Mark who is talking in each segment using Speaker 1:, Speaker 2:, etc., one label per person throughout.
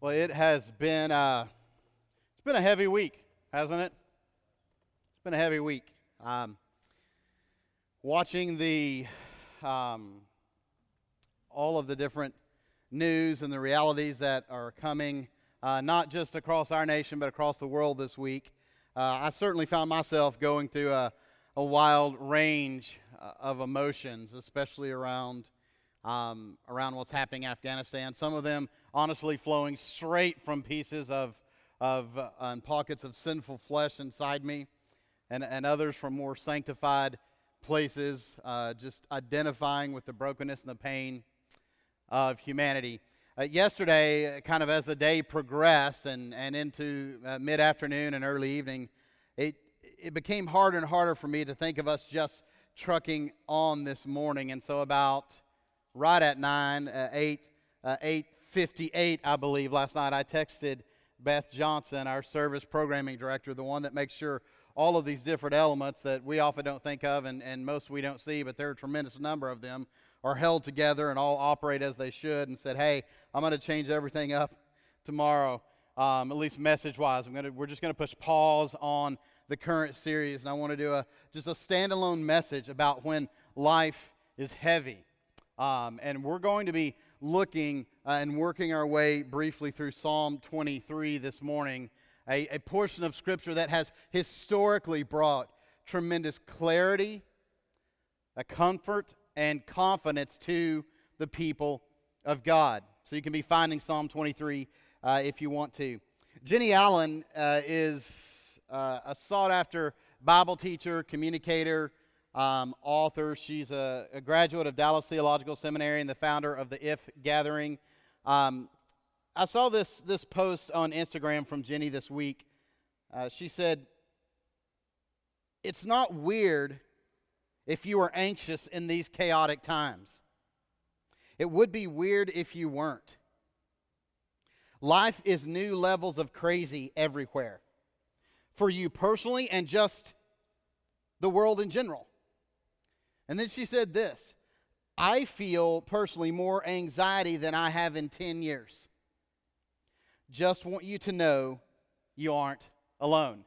Speaker 1: Well, it has been uh, it's been a heavy week, hasn't it? It's been a heavy week. Um, watching the um, all of the different news and the realities that are coming, uh, not just across our nation but across the world this week, uh, I certainly found myself going through a, a wild range uh, of emotions, especially around um, around what's happening in Afghanistan. Some of them, honestly, flowing straight from pieces of, of uh, and pockets of sinful flesh inside me, and, and others from more sanctified places, uh, just identifying with the brokenness and the pain of humanity. Uh, yesterday, kind of as the day progressed and, and into uh, mid afternoon and early evening, it, it became harder and harder for me to think of us just trucking on this morning. And so, about right at 9, uh, 8, uh, 8.58, I believe, last night, I texted Beth Johnson, our service programming director, the one that makes sure all of these different elements that we often don't think of and, and most we don't see, but there are a tremendous number of them, are held together and all operate as they should, and said, hey, I'm going to change everything up tomorrow, um, at least message-wise. We're just going to push pause on the current series, and I want to do a, just a standalone message about when life is heavy um, and we're going to be looking uh, and working our way briefly through Psalm 23 this morning, a, a portion of Scripture that has historically brought tremendous clarity, a comfort, and confidence to the people of God. So you can be finding Psalm 23 uh, if you want to. Jennie Allen uh, is uh, a sought after Bible teacher, communicator, um, author. She's a, a, graduate of Dallas Theological Seminary and the founder of the If Gathering. Um, I saw this, this post on Instagram from Jennie this week. Uh, she said, It's not weird if you are anxious in these chaotic times. It would be weird if you weren't. Life is new levels of crazy everywhere for you personally and just the world in general. And then she said this I feel personally more anxiety than I have in 10 years. Just want you to know you aren't alone.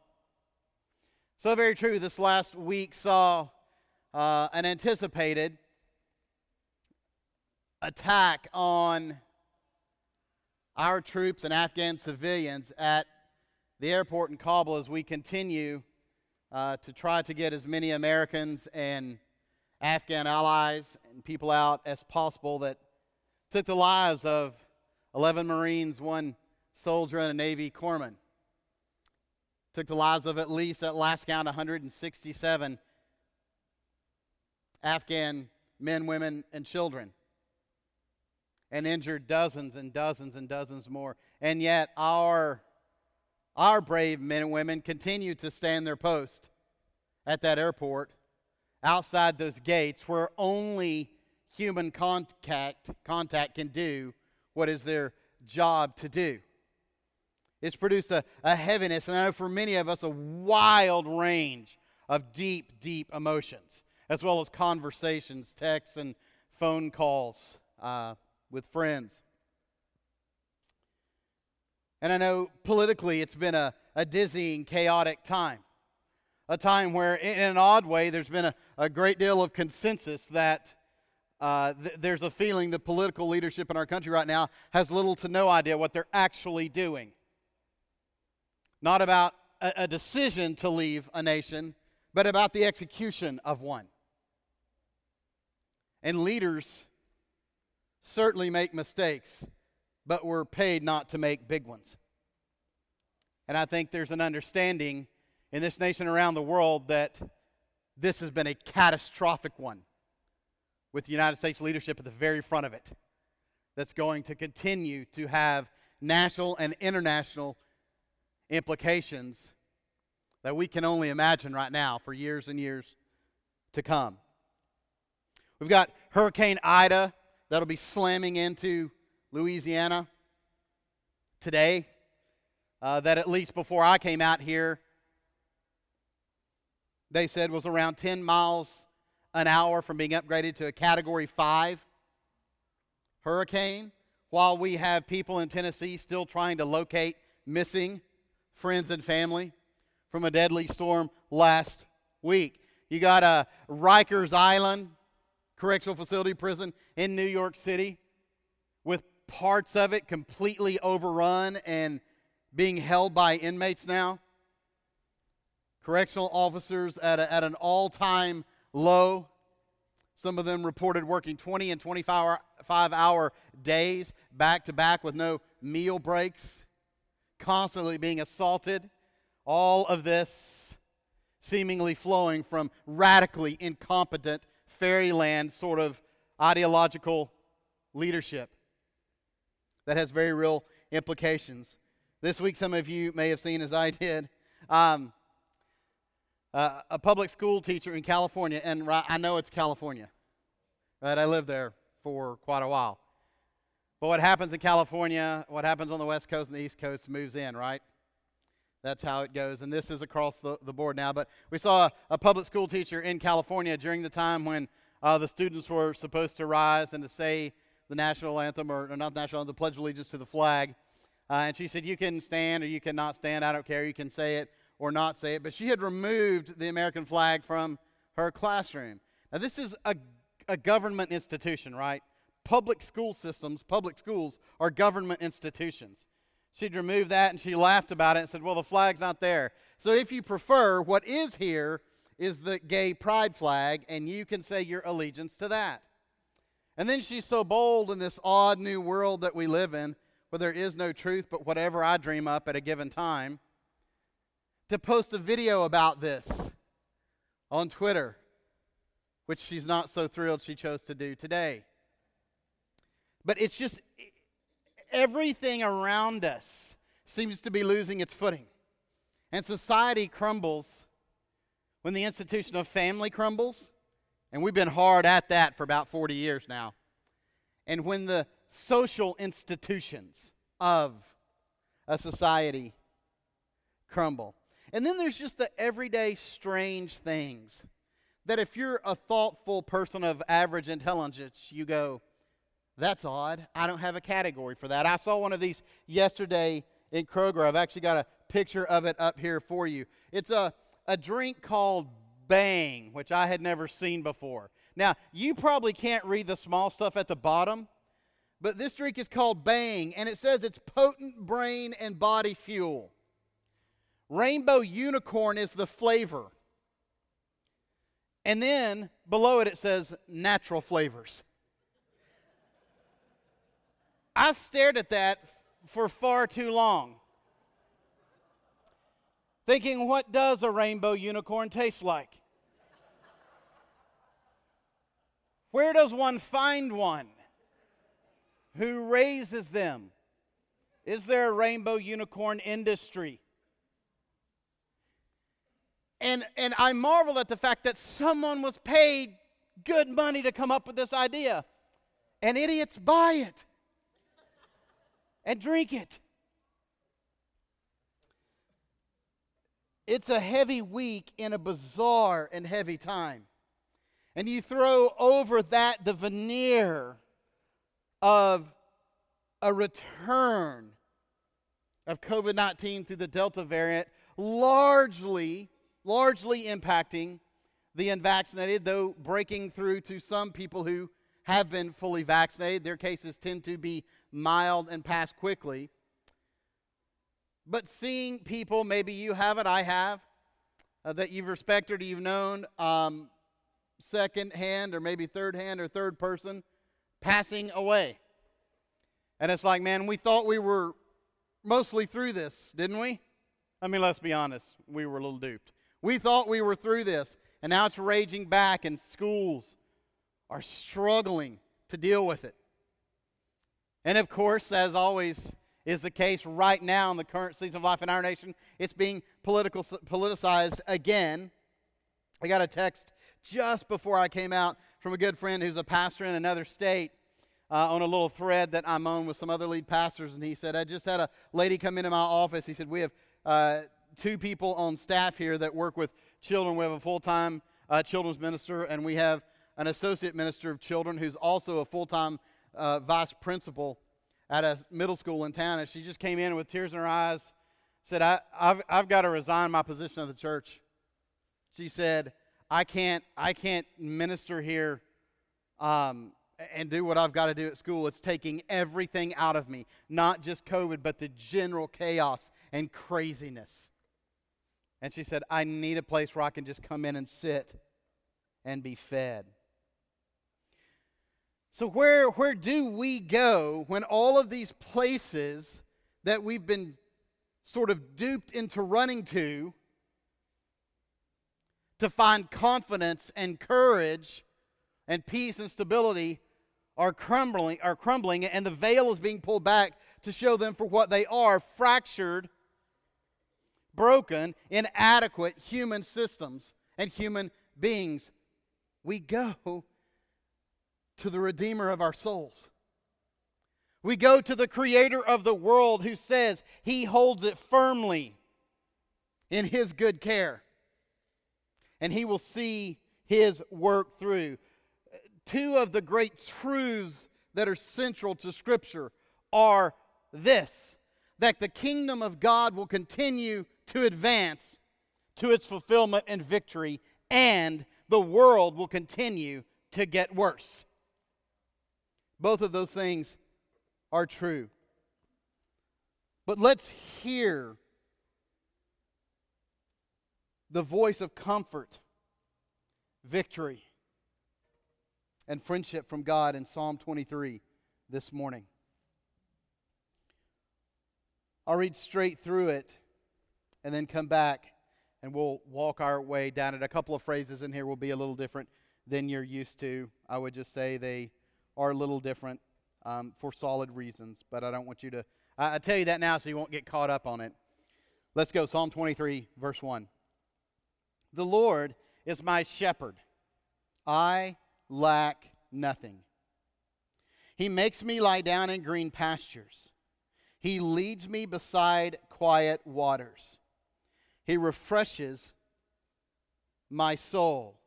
Speaker 1: So, very true. This last week saw uh, an anticipated attack on our troops and Afghan civilians at the airport in Kabul as we continue uh, to try to get as many Americans and Afghan allies and people out as possible that took the lives of 11 Marines, one soldier, and a Navy corpsman. Took the lives of at least, at last count, 167 Afghan men, women, and children. And injured dozens and dozens and dozens more. And yet, our, our brave men and women continue to stand their post at that airport outside those gates where only human contact, contact can do what is their job to do. It's produced a, a heaviness, and I know for many of us, a wild range of deep, deep emotions, as well as conversations, texts, and phone calls uh, with friends. And I know politically it's been a, a dizzying, chaotic time a time where, in an odd way, there's been a, a great deal of consensus that uh, th- there's a feeling the political leadership in our country right now has little to no idea what they're actually doing. Not about a, a decision to leave a nation, but about the execution of one. And leaders certainly make mistakes, but we're paid not to make big ones. And I think there's an understanding in this nation around the world that this has been a catastrophic one with the United States leadership at the very front of it that's going to continue to have national and international implications that we can only imagine right now for years and years to come. We've got Hurricane Ida that'll be slamming into Louisiana today. Uh, that at least before I came out here, they said was around 10 miles an hour from being upgraded to a category 5 hurricane. while we have people in Tennessee still trying to locate missing friends and family from a deadly storm last week. You got a Rikers Island correctional facility prison in New York City with parts of it completely overrun and being held by inmates now. Correctional officers at, a, at an all time low. Some of them reported working 20 and 25 hour, five hour days back to back with no meal breaks, constantly being assaulted. All of this seemingly flowing from radically incompetent fairyland sort of ideological leadership that has very real implications. This week, some of you may have seen, as I did, um, uh, a public school teacher in California, and I know it's California, right? I lived there for quite a while. But what happens in California, what happens on the West Coast and the East Coast moves in, right? That's how it goes. And this is across the, the board now. But we saw a, a public school teacher in California during the time when uh, the students were supposed to rise and to say the national anthem, or, or not the national anthem, the Pledge of Allegiance to the flag. Uh, and she said, You can stand or you cannot stand. I don't care. You can say it or not say it, but she had removed the American flag from her classroom. Now, this is a, a government institution, right? Public school systems, public schools are government institutions. She'd removed that and she laughed about it and said, Well, the flag's not there. So, if you prefer, what is here is the gay pride flag, and you can say your allegiance to that. And then she's so bold in this odd new world that we live in, where there is no truth but whatever I dream up at a given time to post a video about this on Twitter, which she's not so thrilled she chose to do today. But it's just everything around us seems to be losing its footing. And society crumbles when the institution of family crumbles. And we've been hard at that for about 40 years now. And when the social institutions of a society crumble. And then there's just the everyday strange things that if you're a thoughtful person of average intelligence, you go, that's odd. I don't have a category for that. I saw one of these yesterday in Kroger. I've actually got a picture of it up here for you. It's a, a drink called Bang, which I had never seen before. Now, you probably can't read the small stuff at the bottom, but this drink is called Bang, and it says it's potent brain and body fuel. Rainbow unicorn is the flavor. And then below it, it says natural flavors. I stared at that for far too long, thinking, what does a rainbow unicorn taste like? Where does one find one? Who raises them? Is there a rainbow unicorn industry? And, and I marveled at the fact that someone was paid good money to come up with this idea. And idiots buy it and drink it. It's a heavy week in a bizarre and heavy time. And you throw over that the veneer of a return of COVID 19 through the Delta variant, largely largely impacting the unvaccinated, though breaking through to some people who have been fully vaccinated. Their cases tend to be mild and pass quickly. But seeing people, maybe you have it, I have, uh, that you've respected or you've known um, second hand or maybe third hand or third person passing away. And it's like, man, we thought we were mostly through this, didn't we? I mean, let's be honest, we were a little duped. We thought we were through this, and now it's raging back, and schools are struggling to deal with it. And of course, as always is the case right now in the current season of life in our nation, it's being political, politicized again. I got a text just before I came out from a good friend who's a pastor in another state uh, on a little thread that I'm on with some other lead pastors, and he said, I just had a lady come into my office. He said, We have uh, two people on staff here that work with children. We have a full time uh, children's minister, and we have an associate minister of children who's also a full time uh, vice principal at a middle school in town, and she just came in with tears in her eyes, said, I, I've, I've got to resign my position of the church. She said, I can't, I can't minister here um, and do what I've got to do at school. It's taking everything out of me, not just COVID, but the general chaos and craziness. And she said, I need a place where I can just come in and sit and be fed. So, where, where do we go when all of these places that we've been sort of duped into running to to find confidence and courage and peace and stability are crumbling, are crumbling and the veil is being pulled back to show them for what they are fractured, broken, inadequate human systems and human beings. We go to the Redeemer of our souls. We go to the Creator of the world who says He holds it firmly in His good care. And He will see His work through. Two of the great truths that are central to Scripture are this that the kingdom of God will continue to advance to its fulfillment and victory, and the world will continue to get worse. Both of those things are true. But let's hear the voice of comfort, victory, and friendship from God in Psalm 23 this morning. I'll read straight through it and then come back and we'll walk our way down it. A couple of phrases in here will be a little different than you're used to. I would just say they are a little different um, for solid reasons, but I don't want you to. I, I tell you that now so you won't get caught up on it. Let's go. Psalm 23, verse 1. The Lord is my shepherd. I lack nothing. He makes me lie down in green pastures. He leads me beside quiet waters. He refreshes my soul.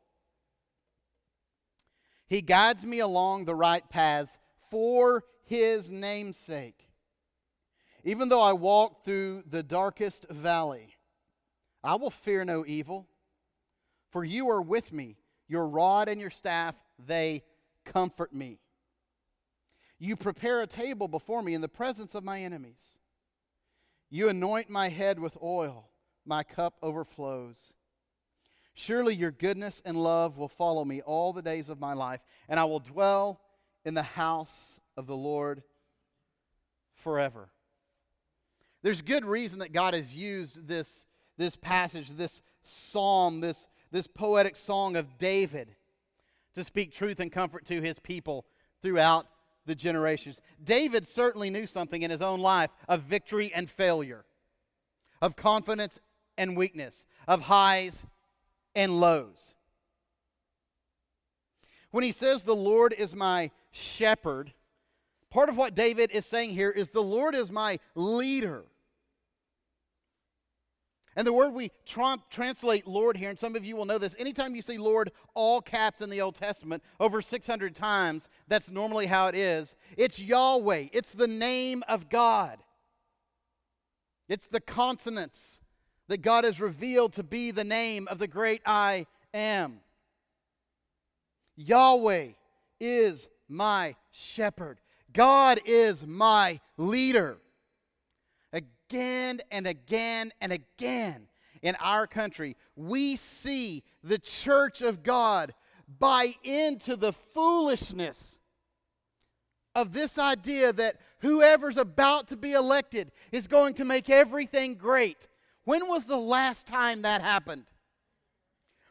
Speaker 1: He guides me along the right paths for his namesake. Even though I walk through the darkest valley, I will fear no evil, for you are with me. Your rod and your staff, they comfort me. You prepare a table before me in the presence of my enemies. You anoint my head with oil, my cup overflows. Surely your goodness and love will follow me all the days of my life, and I will dwell in the house of the Lord forever. There's good reason that God has used this, this passage, this psalm, this, this poetic song of David to speak truth and comfort to his people throughout the generations. David certainly knew something in his own life of victory and failure, of confidence and weakness, of highs and lows. When he says, The Lord is my shepherd, part of what David is saying here is, The Lord is my leader. And the word we tra- translate Lord here, and some of you will know this, anytime you see Lord all caps in the Old Testament, over 600 times, that's normally how it is. It's Yahweh, it's the name of God, it's the consonants that God has revealed to be the name of the great I am. Yahweh is my shepherd, God is my leader. Again and again and again in our country, we see the church of God buy into the foolishness of this idea that whoever's about to be elected is going to make everything great when was the last time that happened?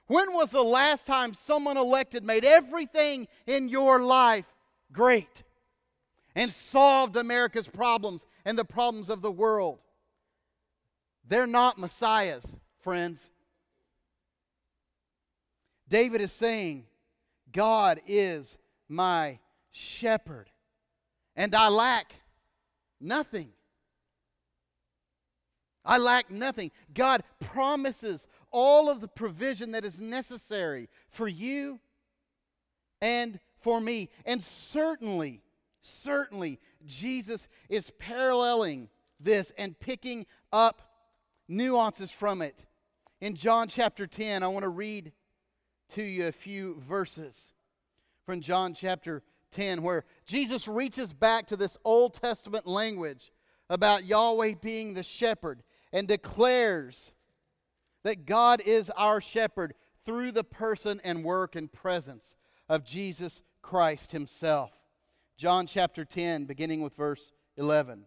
Speaker 1: When was the last time someone elected made everything in your life great and solved America's problems and the problems of the world? They're not messiahs, friends. David is saying, God is my shepherd, and I lack nothing. I lack nothing. God promises all of the provision that is necessary for you and for me. And certainly, Certainly, Jesus is paralleling this and picking up nuances from it. In John chapter 10, I want to read to you a few verses from John chapter 10 where Jesus reaches back to this Old Testament language about Yahweh being the shepherd and declares that God is our shepherd through the person and work and presence of Jesus Christ himself. John chapter 10, beginning with verse 11.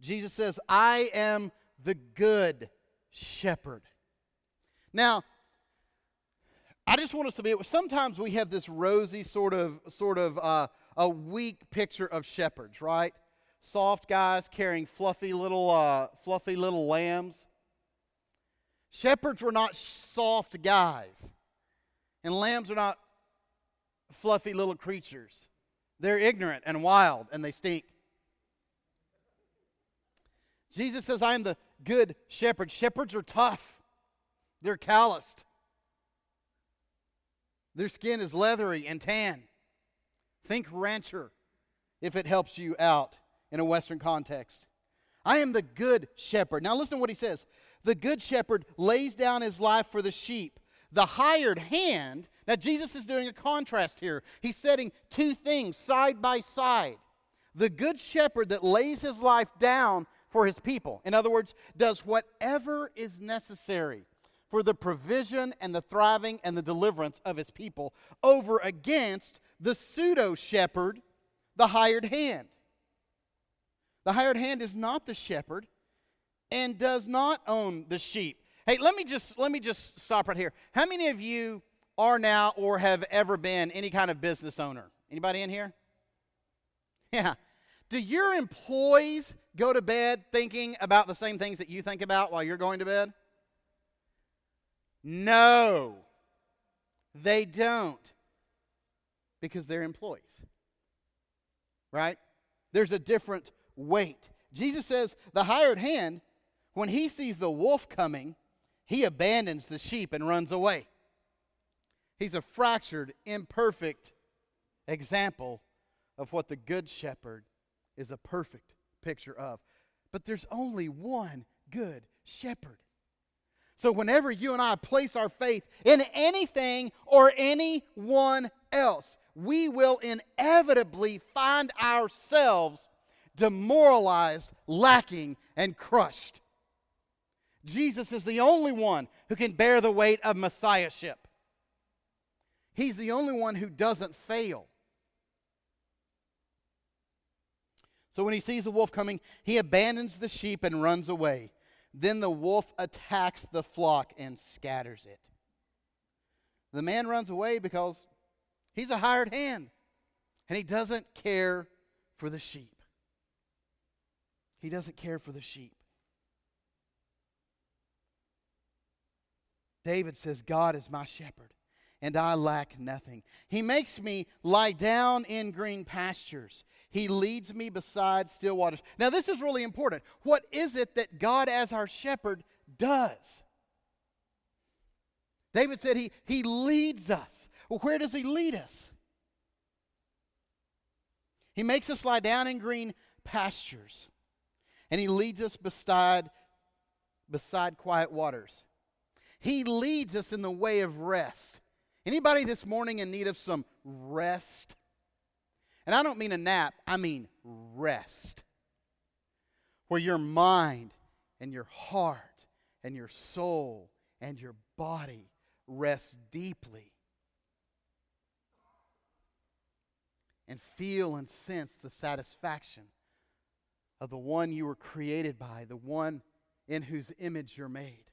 Speaker 1: Jesus says, I am the good shepherd. Now, I just want us to be. Sometimes we have this rosy sort of, sort of uh, a weak picture of shepherds, right? Soft guys carrying fluffy little, uh, fluffy little lambs. Shepherds were not soft guys, and lambs are not fluffy little creatures. They're ignorant and wild, and they stink. Jesus says, I am the good shepherd. Shepherds are tough, they're calloused. Their skin is leathery and tan. Think rancher if it helps you out in a Western context. I am the good shepherd. Now, listen to what he says. The good shepherd lays down his life for the sheep. The hired hand, now Jesus is doing a contrast here. He's setting two things side by side. The good shepherd that lays his life down for his people. In other words, does whatever is necessary for the provision and the thriving and the deliverance of his people over against the pseudo shepherd, the hired hand. The hired hand is not the shepherd and does not own the sheep. Hey, let me just let me just stop right here. How many of you are now or have ever been any kind of business owner? Anybody in here? Yeah. Do your employees go to bed thinking about the same things that you think about while you're going to bed? No, they don't. Because they're employees. Right? There's a different weight. Jesus says the hired hand, when he sees the wolf coming, he abandons the sheep and runs away. He's a fractured, imperfect example of what the good shepherd is a perfect picture of. But there's only one good shepherd. So, whenever you and I place our faith in anything or anyone else, we will inevitably find ourselves demoralized, lacking, and crushed. Jesus is the only one who can bear the weight of messiahship. He's the only one who doesn't fail. So when he sees the wolf coming, he abandons the sheep and runs away. Then the wolf attacks the flock and scatters it. The man runs away because he's a hired hand and he doesn't care for the sheep. He doesn't care for the sheep. David says, God is my shepherd, and I lack nothing. He makes me lie down in green pastures. He leads me beside still waters. Now, this is really important. What is it that God, as our shepherd, does? David said he, he leads us. Well, where does he lead us? He makes us lie down in green pastures, and he leads us beside, beside quiet waters. He leads us in the way of rest. Anybody this morning in need of some rest? And I don't mean a nap, I mean rest. Where your mind and your heart and your soul and your body rest deeply and feel and sense the satisfaction of the one you were created by, the one in whose image you're made,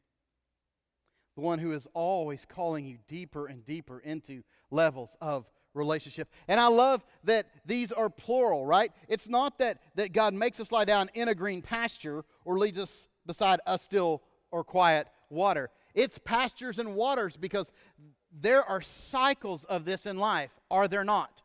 Speaker 1: the one who is always calling you deeper and deeper into levels of relationship. And I love that these are plural, right? It's not that, that God makes us lie down in a green pasture or leads us beside a still or quiet water. It's pastures and waters because there are cycles of this in life, are there not?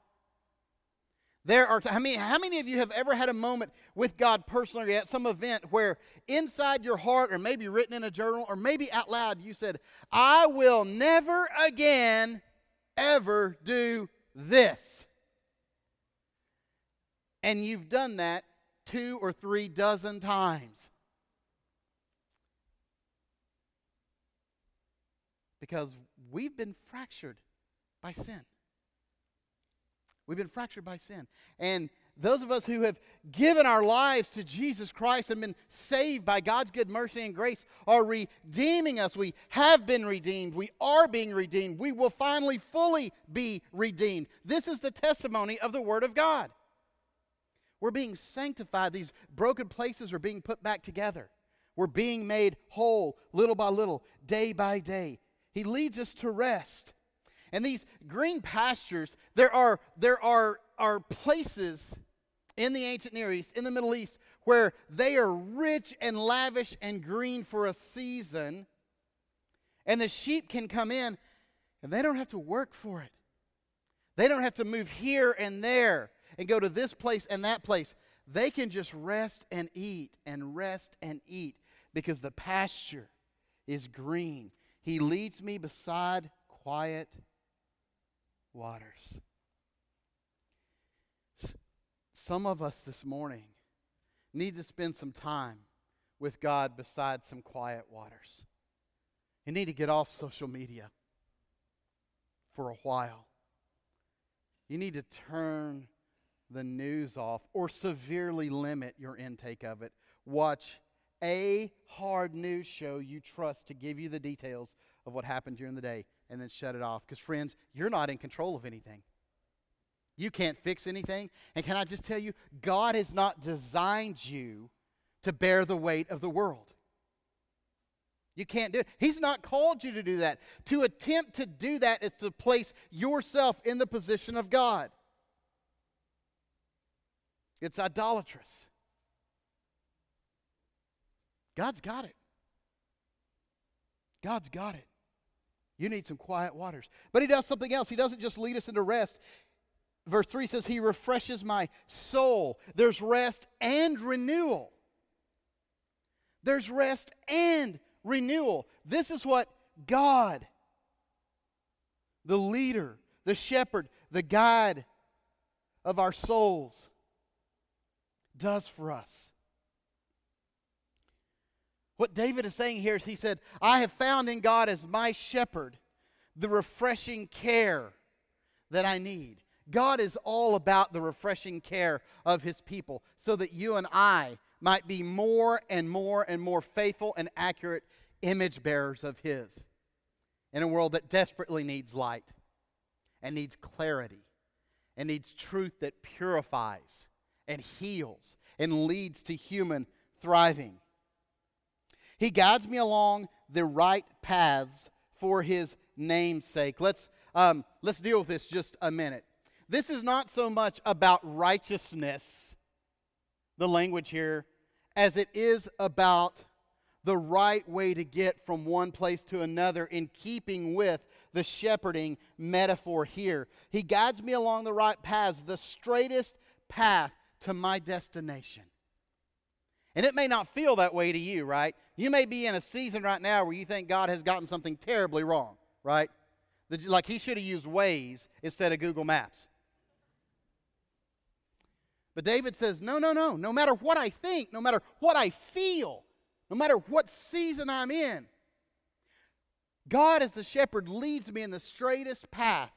Speaker 1: There are, t- many, how many of you have ever had a moment with God personally at some event where inside your heart, or maybe written in a journal, or maybe out loud, you said, I will never again ever do this. and you've done that two or three dozen times. Because we've been fractured by sin. We've been fractured by sin. And those of us who have given our lives to Jesus Christ and been saved by God's good mercy and grace are redeeming us. We have been redeemed. We are being redeemed. We will finally fully be redeemed. This is the testimony of the Word of God. We're being sanctified. These broken places are being put back together. We're being made whole little by little, day by day. He leads us to rest. And these green pastures, there are, there are, are places in the ancient Near East, in the Middle East, where they are rich and lavish and green for a season. And the sheep can come in and they don't have to work for it. They don't have to move here and there and go to this place and that place. They can just rest and eat and rest and eat because the pasture is green. He leads me beside quiet waters. Some of us this morning need to spend some time with God beside some quiet waters. You need to get off social media for a while. You need to turn the news off or severely limit your intake of it. Watch a hard news show you trust to give you the details of what happened during the day and then shut it off. Because, friends, you're not in control of anything. You can't fix anything. And can I just tell you, God has not designed you to bear the weight of the world. You can't do it. He's not called you to do that. To attempt to do that is to place yourself in the position of God. It's idolatrous. God's got it. God's got it. You need some quiet waters. But he does something else. He doesn't just lead us into rest, verse 3 says, He refreshes my soul. There's rest and renewal. There's rest and renewal. This is what God, the leader, the shepherd, the guide of our souls, does for us. What David is saying here is he said, I have found in God as my shepherd the refreshing care that I need. God is all about the refreshing care of his people so that you and I might be more and more and more faithful and accurate image bearers of his in a world that desperately needs light and needs clarity and needs truth that purifies and heals and leads to human thriving. He guides me along the right paths for his name's sake. Let's, um, let's deal with this just a minute. This is not so much about righteousness, the language here, as it is about the right way to get from one place to another in keeping with the shepherding metaphor here. He guides me along the right paths, the straightest path to my destination. And it may not feel that way to you, right? You may be in a season right now where you think God has gotten something terribly wrong, right? Like he should have used Waze instead of Google Maps. But David says, No, no, no. No matter what I think, no matter what I feel, no matter what season I'm in, God as the shepherd leads me in the straightest path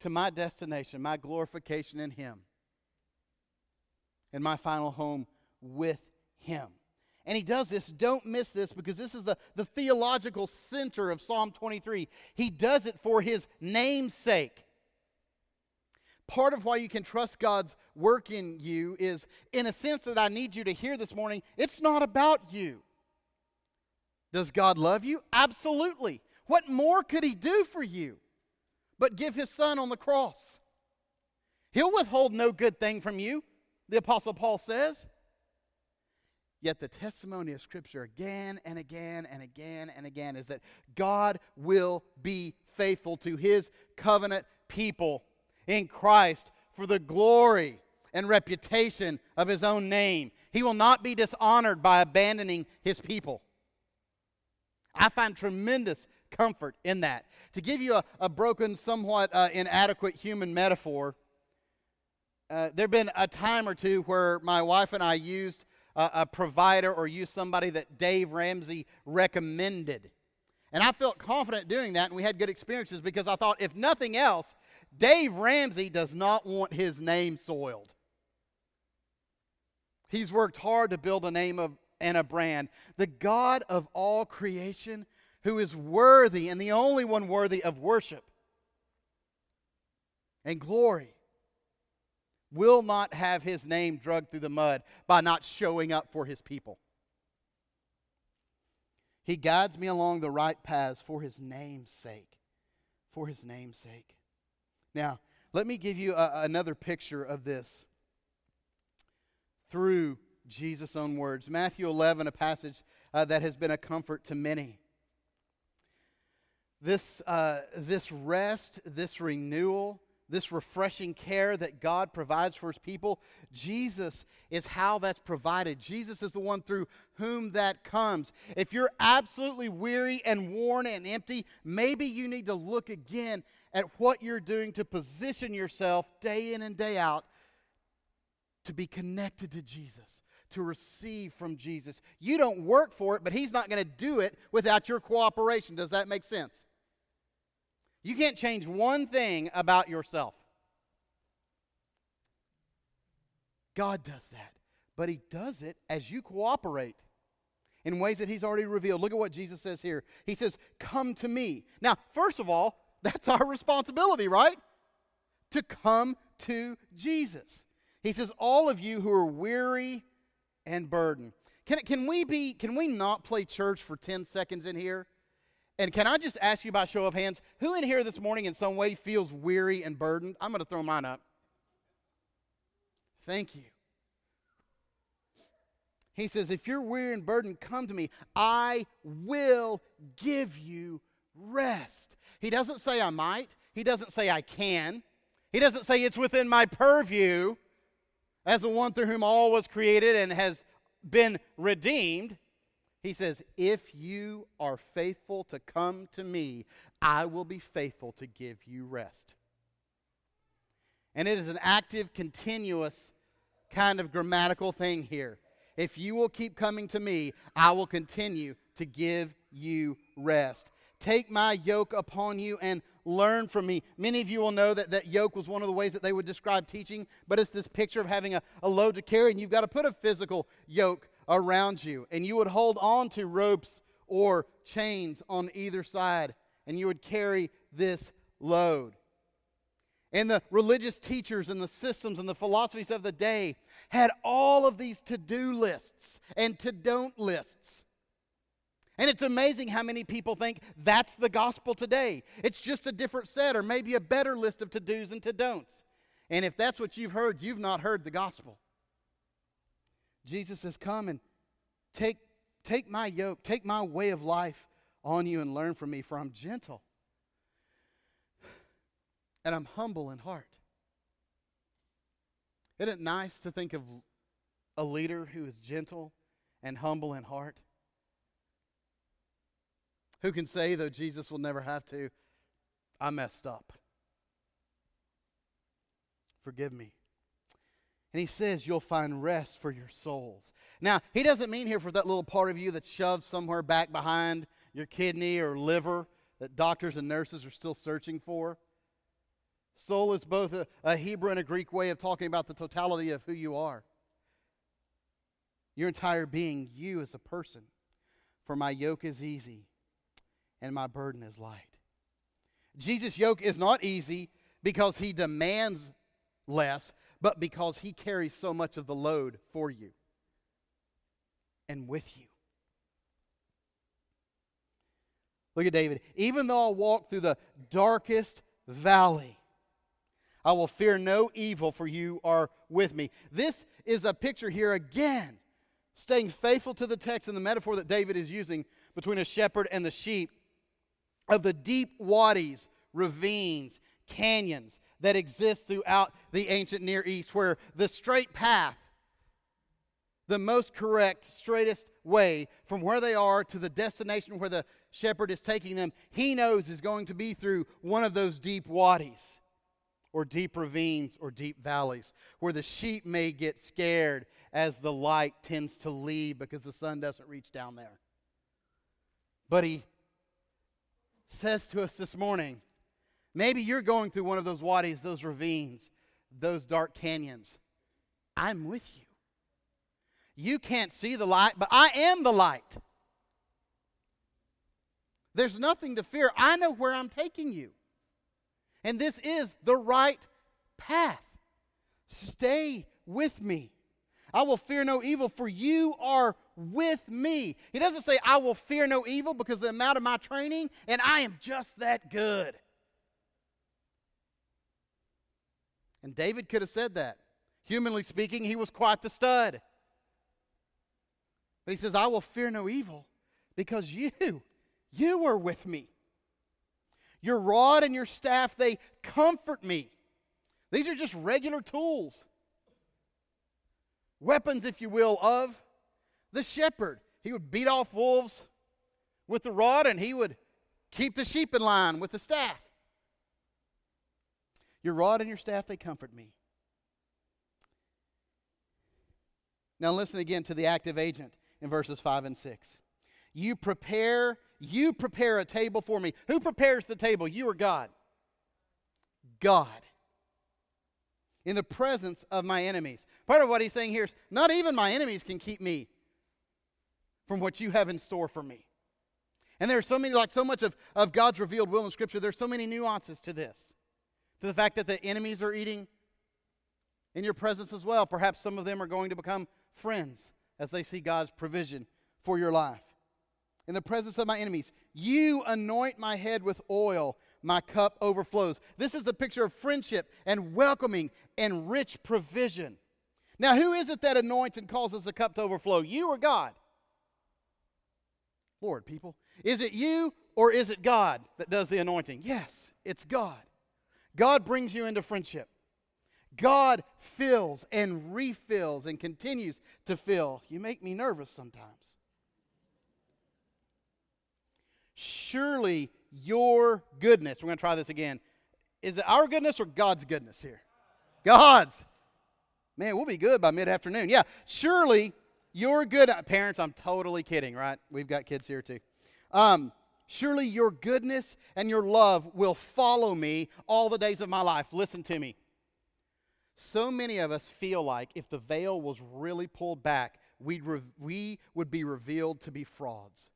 Speaker 1: to my destination, my glorification in Him, and my final home with Him. And he does this, don't miss this, because this is the, the theological center of Psalm 23. He does it for his name's sake part of why you can trust God's work in you is, in a sense, that I need you to hear this morning, it's not about you. Does God love you? Absolutely. What more could He do for you but give His Son on the cross? He'll withhold no good thing from you, the Apostle Paul says. Yet the testimony of Scripture again and again and again and again is that God will be faithful to His covenant people in Christ for the glory and reputation of his own name. He will not be dishonored by abandoning his people. I find tremendous comfort in that. To give you a, a broken, somewhat uh, inadequate human metaphor, uh, there have been a time or two where my wife and I used a, a provider or used somebody that Dave Ramsey recommended. And I felt confident doing that, and we had good experiences because I thought, if nothing else, Dave Ramsey does not want his name soiled. He's worked hard to build a name of, and a brand. The God of all creation, who is worthy and the only one worthy of worship and glory, will not have his name dragged through the mud by not showing up for his people. He guides me along the right paths for his name's sake. For his name's sake. Now, let me give you a, another picture of this through Jesus' own words. Matthew 11, a passage uh, that has been a comfort to many. This, uh, this rest, this renewal, this refreshing care that God provides for his people, Jesus is how that's provided. Jesus is the one through whom that comes. If you're absolutely weary and worn and empty, maybe you need to look again at what you're doing to position yourself day in and day out to be connected to Jesus, to receive from Jesus. You don't work for it, but He's not going to do it without your cooperation. Does that make sense? You can't change one thing about yourself. God does that, but He does it as you cooperate in ways that He's already revealed. Look at what Jesus says here. He says, Come to me. Now, first of all, that's our responsibility, right? To come to Jesus. He says, All of you who are weary and burdened. Can, can, we be, can we not play church for 10 seconds in here? And can I just ask you by show of hands, who in here this morning in some way feels weary and burdened? I'm going to throw mine up. Thank you. He says, If you're weary and burdened, come to me. I will give you rest. He doesn't say I might, he doesn't say I can, he doesn't say it's within my purview as the one through whom all was created and has been redeemed. He says, If you are faithful to come to me, I will be faithful to give you rest. And it is an active, continuous kind of grammatical thing here. If you will keep coming to me, I will continue to give you rest. Take my yoke upon you and learn from me. Many of you will know that that yoke was one of the ways that they would describe teaching, but it's this picture of having a, a load to carry, and you've got to put a physical yoke around you. And you would hold on to ropes or chains on either side, and you would carry this load. And the religious teachers and the systems and the philosophies of the day had all of these to do lists and to don't lists. And it's amazing how many people think that's the gospel today. It's just a different set or maybe a better list of to do's and to don'ts. And if that's what you've heard, you've not heard the gospel. Jesus says, Come and take, take my yoke, take my way of life on you and learn from me, for I'm gentle and I'm humble in heart. Isn't it nice to think of a leader who is gentle and humble in heart? Who can say, though Jesus will never have to, I messed up. Forgive me. And he says, You'll find rest for your souls. Now, he doesn't mean here for that little part of you that's shoved somewhere back behind your kidney or liver that doctors and nurses are still searching for. Soul is both a, a Hebrew and a Greek way of talking about the totality of who you are. Your entire being, you as a person. For my yoke is easy and my burden is light. Jesus' yoke is not easy because he demands less, but because he carries so much of the load for you and with you. Look at David. Even though I walk through the darkest valley, I will fear no evil, for you are with me. This is a picture here again, staying faithful to the text and the metaphor that David is using between a shepherd and the sheep of the deep wadis, ravines, canyons that exists throughout the ancient Near East, where the straight path, the most correct, straightest way from where they are to the destination where the shepherd is taking them, he knows is going to be through one of those deep wadis or deep ravines or deep valleys, where the sheep may get scared as the light tends to leave because the sun doesn't reach down there. But he says to us this morning maybe you're going through one of those wadis, those ravines, those dark canyons. I'm with you. You can't see the light, but I am the light. There's nothing to fear. I know where I'm taking you. And this is the right path. Stay with me. I will fear no evil, for you are with me. He doesn't say, I will fear no evil because the amount of my training, and I am just that good. And David could have said that. Humanly speaking, he was quite the stud. But he says, I will fear no evil because you, you are with me. Your rod and your staff, they comfort me. These are just regular tools, weapons, if you will, of the shepherd. He would beat off wolves with the rod and he would keep the sheep in line with the staff. Your rod and your staff, they comfort me. Now, listen again to the active agent in verses 5 and 6. You prepare, you prepare a table for me. Who prepares the table? You or God? God. In the presence of my enemies. Part of what he's saying here is not even my enemies can keep me from what you have in store for me. And there's so many, like so much of, of God's revealed will in Scripture, there's so many nuances to this. To the fact that the enemies are eating in your presence as well. Perhaps some of them are going to become friends as they see God's provision for your life in the presence of my enemies. You anoint my head with oil, my cup overflows. This is a picture of friendship and welcoming and rich provision. Now, who is it that anoints and causes the cup to overflow? You or God? Lord, people. Is it you or is it God that does the anointing? Yes, it's God. God brings you into friendship. God fills and refills and continues to fill. You make me nervous sometimes. Surely your goodness, we're going to try this again. Is it our goodness or God's goodness here? God's. Man, we'll be good by mid afternoon. Yeah, surely your good. Parents, I'm totally kidding, right? We've got kids here too. Um, surely your goodness and your love will follow me all the days of my life. Listen to me. So many of us feel like if the veil was really pulled back, we'd re- we would be revealed to be frauds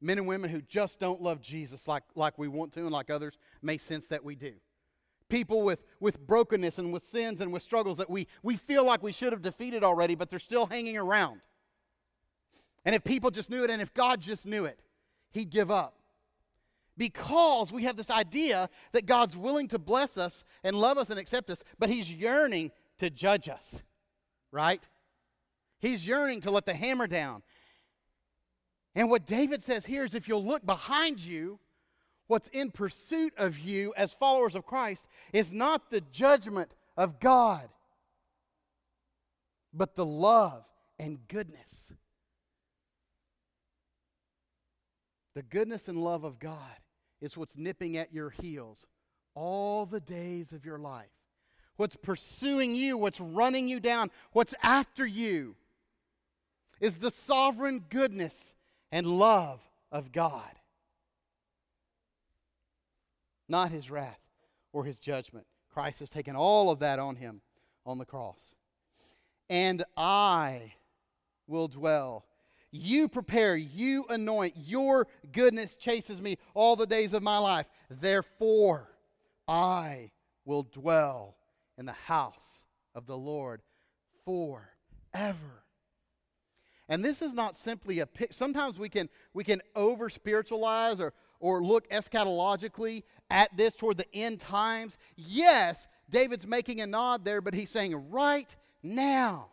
Speaker 1: men and women who just don't love Jesus like, like we want to and like others may sense that we do. People with, with brokenness and with sins and with struggles that we, we feel like we should have defeated already, but they're still hanging around. And if people just knew it and if God just knew it, He'd give up. Because we have this idea that God's willing to bless us and love us and accept us, but He's yearning to judge us, right? He's yearning to let the hammer down and what David says here is if you'll look behind you, what's in pursuit of you as followers of Christ is not the judgment of God, but the love and goodness. The goodness and love of God is what's nipping at your heels all the days of your life. What's pursuing you, what's running you down, what's after you is the sovereign goodness and love of God, not his wrath or his judgment. Christ has taken all of that on him on the cross. And I will dwell. You prepare, you anoint, your goodness chases me all the days of my life. Therefore, I will dwell in the house of the Lord forever. And this is not simply a pic. Sometimes we can, we can over spiritualize or, or look eschatologically at this toward the end times. Yes, David's making a nod there, but he's saying right now,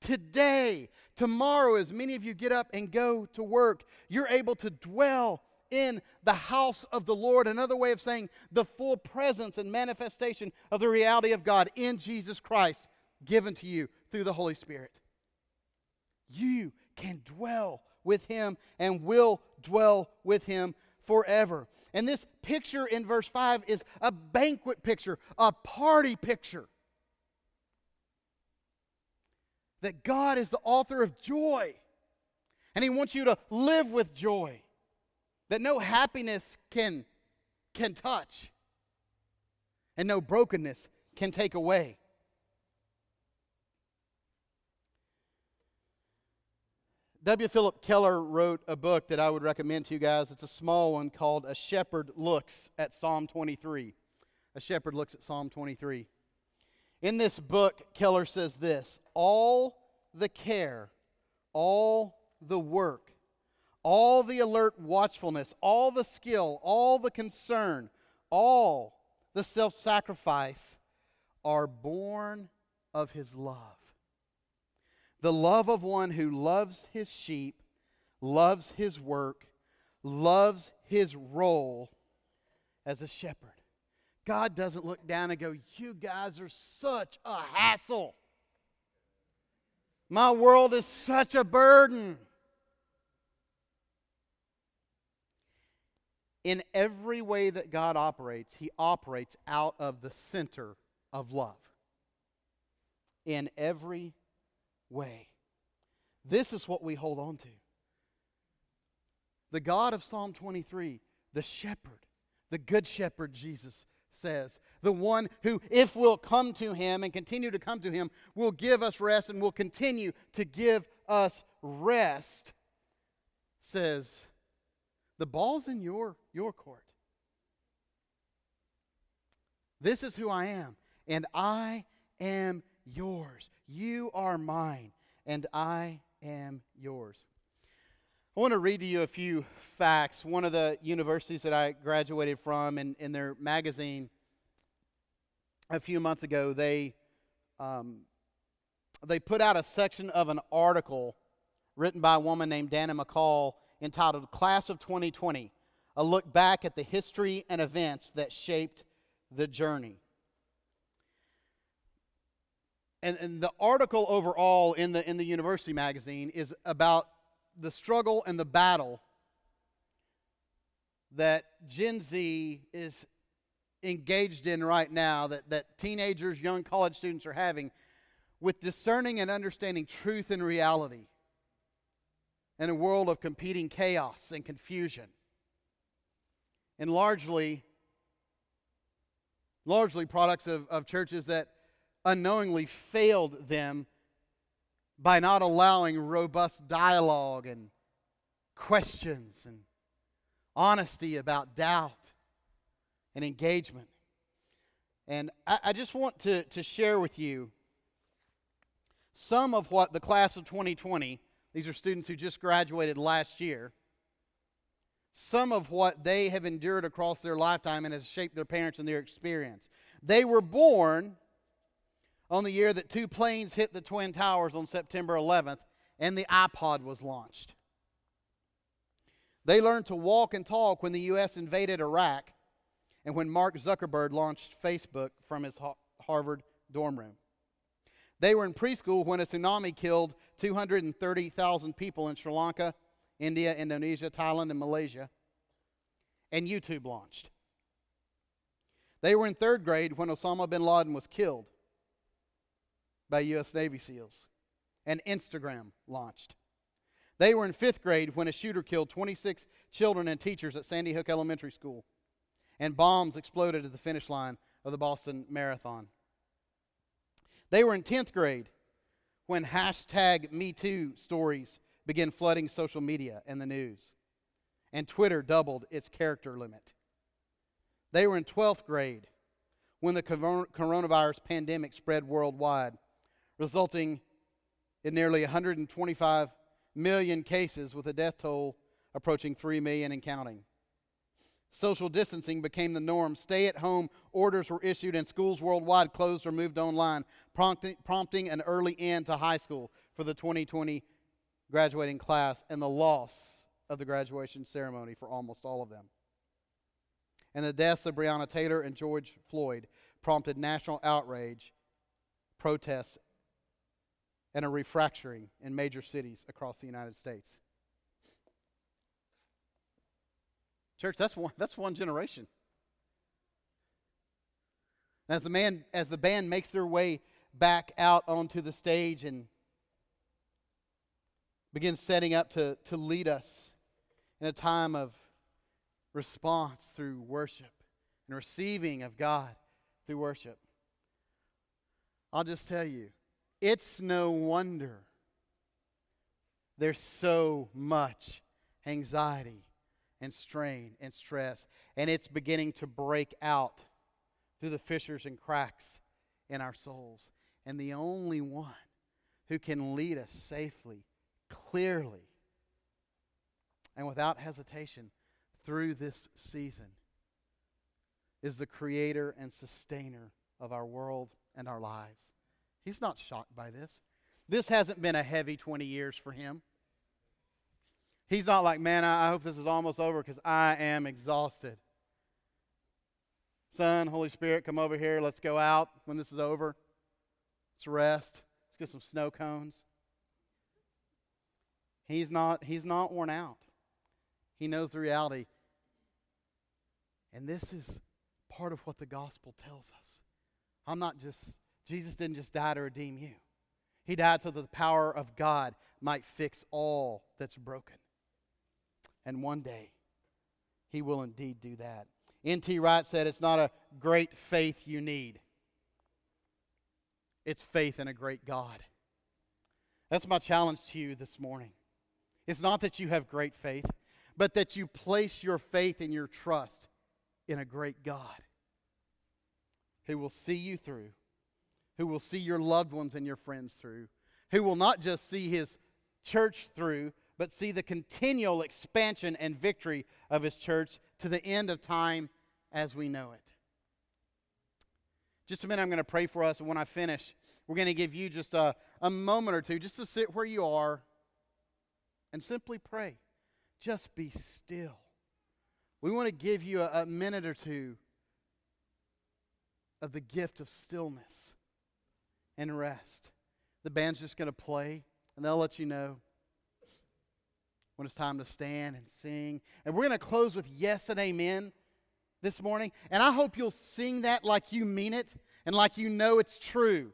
Speaker 1: today, tomorrow, as many of you get up and go to work, you're able to dwell in the house of the Lord. Another way of saying the full presence and manifestation of the reality of God in Jesus Christ given to you through the Holy Spirit you can dwell with him and will dwell with him forever. And this picture in verse 5 is a banquet picture, a party picture. That God is the author of joy, and He wants you to live with joy that no happiness can, can touch, and no brokenness can take away. W. Philip Keller wrote a book that I would recommend to you guys. It's a small one called A Shepherd Looks at Psalm 23. A Shepherd Looks at Psalm 23. In this book, Keller says this All the care, all the work, all the alert watchfulness, all the skill, all the concern, all the self sacrifice are born of his love the love of one who loves his sheep, loves his work, loves his role as a shepherd. God doesn't look down and go, You guys are such a hassle. My world is such a burden. In every way that God operates, He operates out of the center of love. In every way. This is what we hold on to. The God of Psalm 23, the shepherd, the good shepherd, Jesus says, the one who, if we'll come to him and continue to come to him, will give us rest and will continue to give us rest, says, the ball's in your, your court. This is who I am, and I am yours. You are mine, and I am yours. I want to read to you a few facts. One of the universities that I graduated from, in, in their magazine a few months ago, they, um, they put out a section of an article written by a woman named Dana McCall entitled Class of 2020 A Look Back at the History and Events That Shaped the Journey and, and the article overall in the, in the university magazine is about the struggle and the battle that Gen Z is engaged in right now, that, that teenagers, young college students are having with discerning and understanding truth and reality in a world of competing chaos and confusion. And largely, largely products of, of churches that unknowingly failed them by not allowing robust dialogue and questions and honesty about doubt and engagement. And I, I, just want to, to share with you some of what the class of 2020, these are students who just graduated last year, some of what they have endured across their lifetime and has shaped their parents and their experience. They were born on the year that two planes hit the Twin Towers on September 11th and the iPod was launched. They learned to walk and talk when the U.S. invaded Iraq and when Mark Zuckerberg launched Facebook from his Harvard dorm room. They were in preschool when a tsunami killed 230,000 people in Sri Lanka, India, Indonesia, Thailand, and Malaysia, and YouTube launched. They were in third grade when Osama bin Laden was killed by U.S. Navy SEALs, and Instagram launched. They were in fifth grade when a shooter killed 26 children and teachers at Sandy Hook Elementary School, and bombs exploded at the finish line of the Boston Marathon. They were in 10th grade when hashtag MeToo stories began flooding social media and the news, and Twitter doubled its character limit. They were in 12th grade when the coronavirus pandemic spread worldwide resulting in nearly 125 million cases with a death toll approaching 3 million and counting. Social distancing became the norm. Stay at home orders were issued, and schools worldwide closed or moved online, prompting, prompting an early end to high school for the 2020 graduating class and the loss of the graduation ceremony for almost all of them. And the deaths of Breonna Taylor and George Floyd prompted national outrage, protests, and a refracturing in major cities across the United States. Church, that's one, that's one generation. As the man, as the band makes their way back out onto the stage and begins setting up to, to lead us in a time of response through worship and receiving of God through worship. I'll just tell you, it's no wonder there's so much anxiety and strain and stress, and it's beginning to break out through the fissures and cracks in our souls. And the only one who can lead us safely, clearly, and without hesitation through this season is the creator and sustainer of our world and our lives. He's not shocked by this. This hasn't been a heavy 20 years for him. He's not like, man, I hope this is almost over because I am exhausted. Son, Holy Spirit, come over here. Let's go out when this is over. Let's rest. Let's get some snow cones. He's not, he's not worn out. He knows the reality. And this is part of what the gospel tells us. I'm not just, Jesus didn't just die to redeem you. He died so that the power of God might fix all that's broken. And one day, He will indeed do that. N.T. Wright said, It's not a great faith you need, it's faith in a great God. That's my challenge to you this morning. It's not that you have great faith, but that you place your faith and your trust in a great God who will see you through, who will see your loved ones and your friends through, who will not just see his church through, but see the continual expansion and victory of his church to the end of time as we know it. Just a minute, I'm going to pray for us, and when I finish, we're going to give you just a, a moment or two just to sit where you are and simply pray. Just be still. We want to give you a, a minute or two of the gift of stillness and rest. The band's just going to play, and they'll let you know when it's time to stand and sing. And we're going to close with yes and amen this morning. And I hope you'll sing that like you mean it and like you know it's true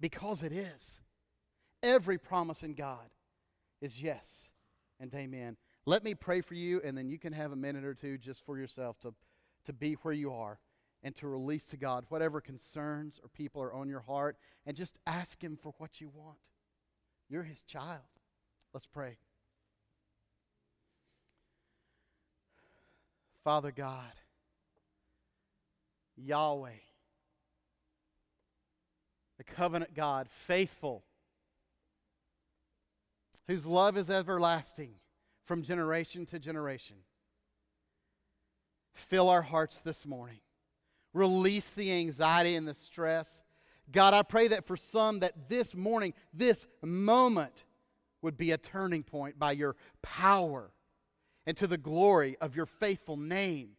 Speaker 1: because it is. Every promise in God is yes and amen. Let me pray for you, and then you can have a minute or two just for yourself to, to be where you are and to release to God whatever concerns or people are on your heart and just ask Him for what you want. You're His child. Let's pray. Father God, Yahweh, the covenant God, faithful, whose love is everlasting from generation to generation. Fill our hearts this morning. Release the anxiety and the stress. God, I pray that for some that this morning, this moment would be a turning point by your power and to the glory of your faithful name.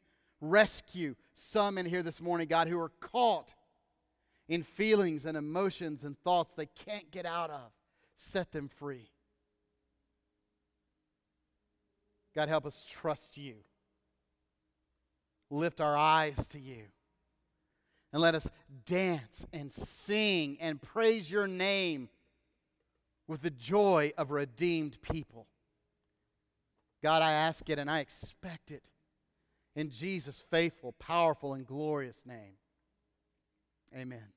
Speaker 1: Rescue some in here this morning, God, who are caught in feelings and emotions and thoughts they can't get out of. Set them free. God, help us trust you. Lift our eyes to you. And let us dance and sing and praise your name with the joy of redeemed people. God, I ask it and I expect it in Jesus' faithful, powerful, and glorious name. Amen.